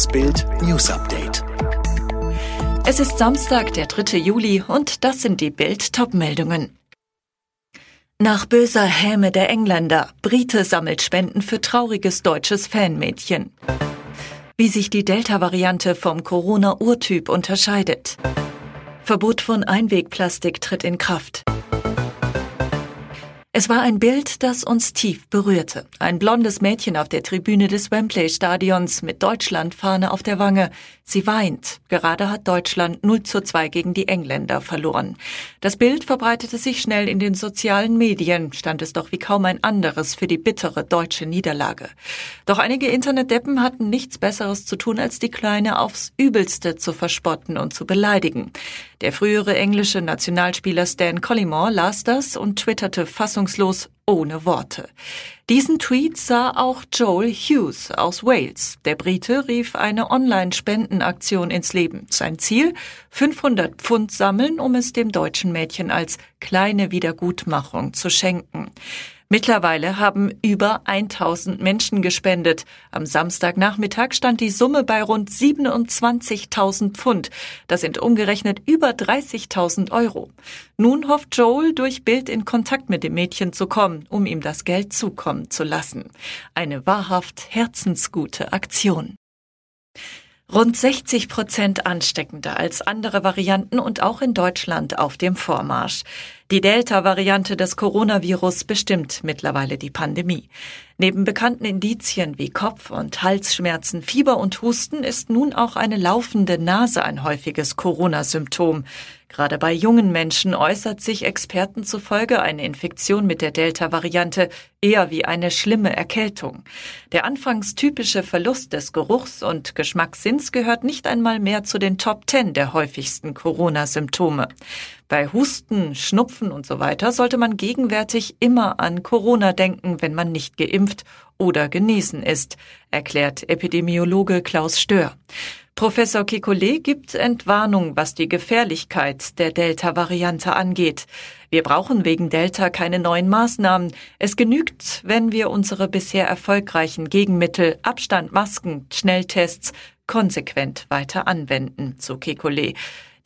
Das Bild News Update. Es ist Samstag, der 3. Juli und das sind die Bild Topmeldungen. Nach böser Häme der Engländer, Brite sammelt Spenden für trauriges deutsches Fanmädchen. Wie sich die Delta-Variante vom Corona-Urtyp unterscheidet. Verbot von Einwegplastik tritt in Kraft. Es war ein Bild, das uns tief berührte. Ein blondes Mädchen auf der Tribüne des Wembley-Stadions mit Deutschlandfahne auf der Wange. Sie weint. Gerade hat Deutschland 0 zu 2 gegen die Engländer verloren. Das Bild verbreitete sich schnell in den sozialen Medien, stand es doch wie kaum ein anderes für die bittere deutsche Niederlage. Doch einige Internetdeppen hatten nichts Besseres zu tun, als die Kleine aufs Übelste zu verspotten und zu beleidigen. Der frühere englische Nationalspieler Stan Collymore las das und twitterte fassungslos ohne Worte. Diesen Tweet sah auch Joel Hughes aus Wales. Der Brite rief eine Online-Spendenaktion ins Leben. Sein Ziel? 500 Pfund sammeln, um es dem deutschen Mädchen als kleine Wiedergutmachung zu schenken. Mittlerweile haben über 1000 Menschen gespendet. Am Samstagnachmittag stand die Summe bei rund 27.000 Pfund. Das sind umgerechnet über 30.000 Euro. Nun hofft Joel, durch Bild in Kontakt mit dem Mädchen zu kommen, um ihm das Geld zukommen zu lassen. Eine wahrhaft herzensgute Aktion. Rund 60 Prozent ansteckender als andere Varianten und auch in Deutschland auf dem Vormarsch. Die Delta-Variante des Coronavirus bestimmt mittlerweile die Pandemie. Neben bekannten Indizien wie Kopf- und Halsschmerzen, Fieber und Husten ist nun auch eine laufende Nase ein häufiges Corona-Symptom. Gerade bei jungen Menschen äußert sich Experten zufolge eine Infektion mit der Delta-Variante eher wie eine schlimme Erkältung. Der anfangs typische Verlust des Geruchs und Geschmackssinns gehört nicht einmal mehr zu den Top Ten der häufigsten Corona-Symptome. Bei Husten, Schnupfen und so weiter sollte man gegenwärtig immer an Corona denken, wenn man nicht geimpft oder genesen ist, erklärt Epidemiologe Klaus Stör. Professor Kekulé gibt Entwarnung, was die Gefährlichkeit der Delta-Variante angeht. Wir brauchen wegen Delta keine neuen Maßnahmen. Es genügt, wenn wir unsere bisher erfolgreichen Gegenmittel Abstand, Masken, Schnelltests konsequent weiter anwenden, so Kekulé.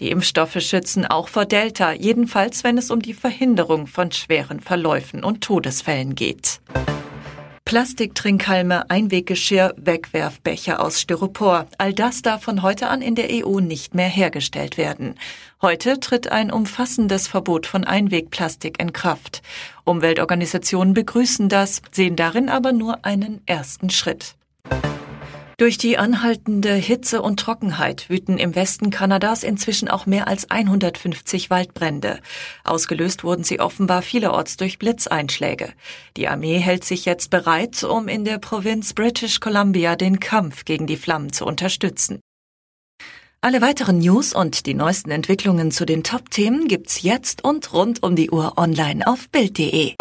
Die Impfstoffe schützen auch vor Delta, jedenfalls wenn es um die Verhinderung von schweren Verläufen und Todesfällen geht. Plastiktrinkhalme, Einweggeschirr, Wegwerfbecher aus Styropor. All das darf von heute an in der EU nicht mehr hergestellt werden. Heute tritt ein umfassendes Verbot von Einwegplastik in Kraft. Umweltorganisationen begrüßen das, sehen darin aber nur einen ersten Schritt. Durch die anhaltende Hitze und Trockenheit wüten im Westen Kanadas inzwischen auch mehr als 150 Waldbrände. Ausgelöst wurden sie offenbar vielerorts durch Blitzeinschläge. Die Armee hält sich jetzt bereit, um in der Provinz British Columbia den Kampf gegen die Flammen zu unterstützen. Alle weiteren News und die neuesten Entwicklungen zu den Top-Themen gibt's jetzt und rund um die Uhr online auf Bild.de.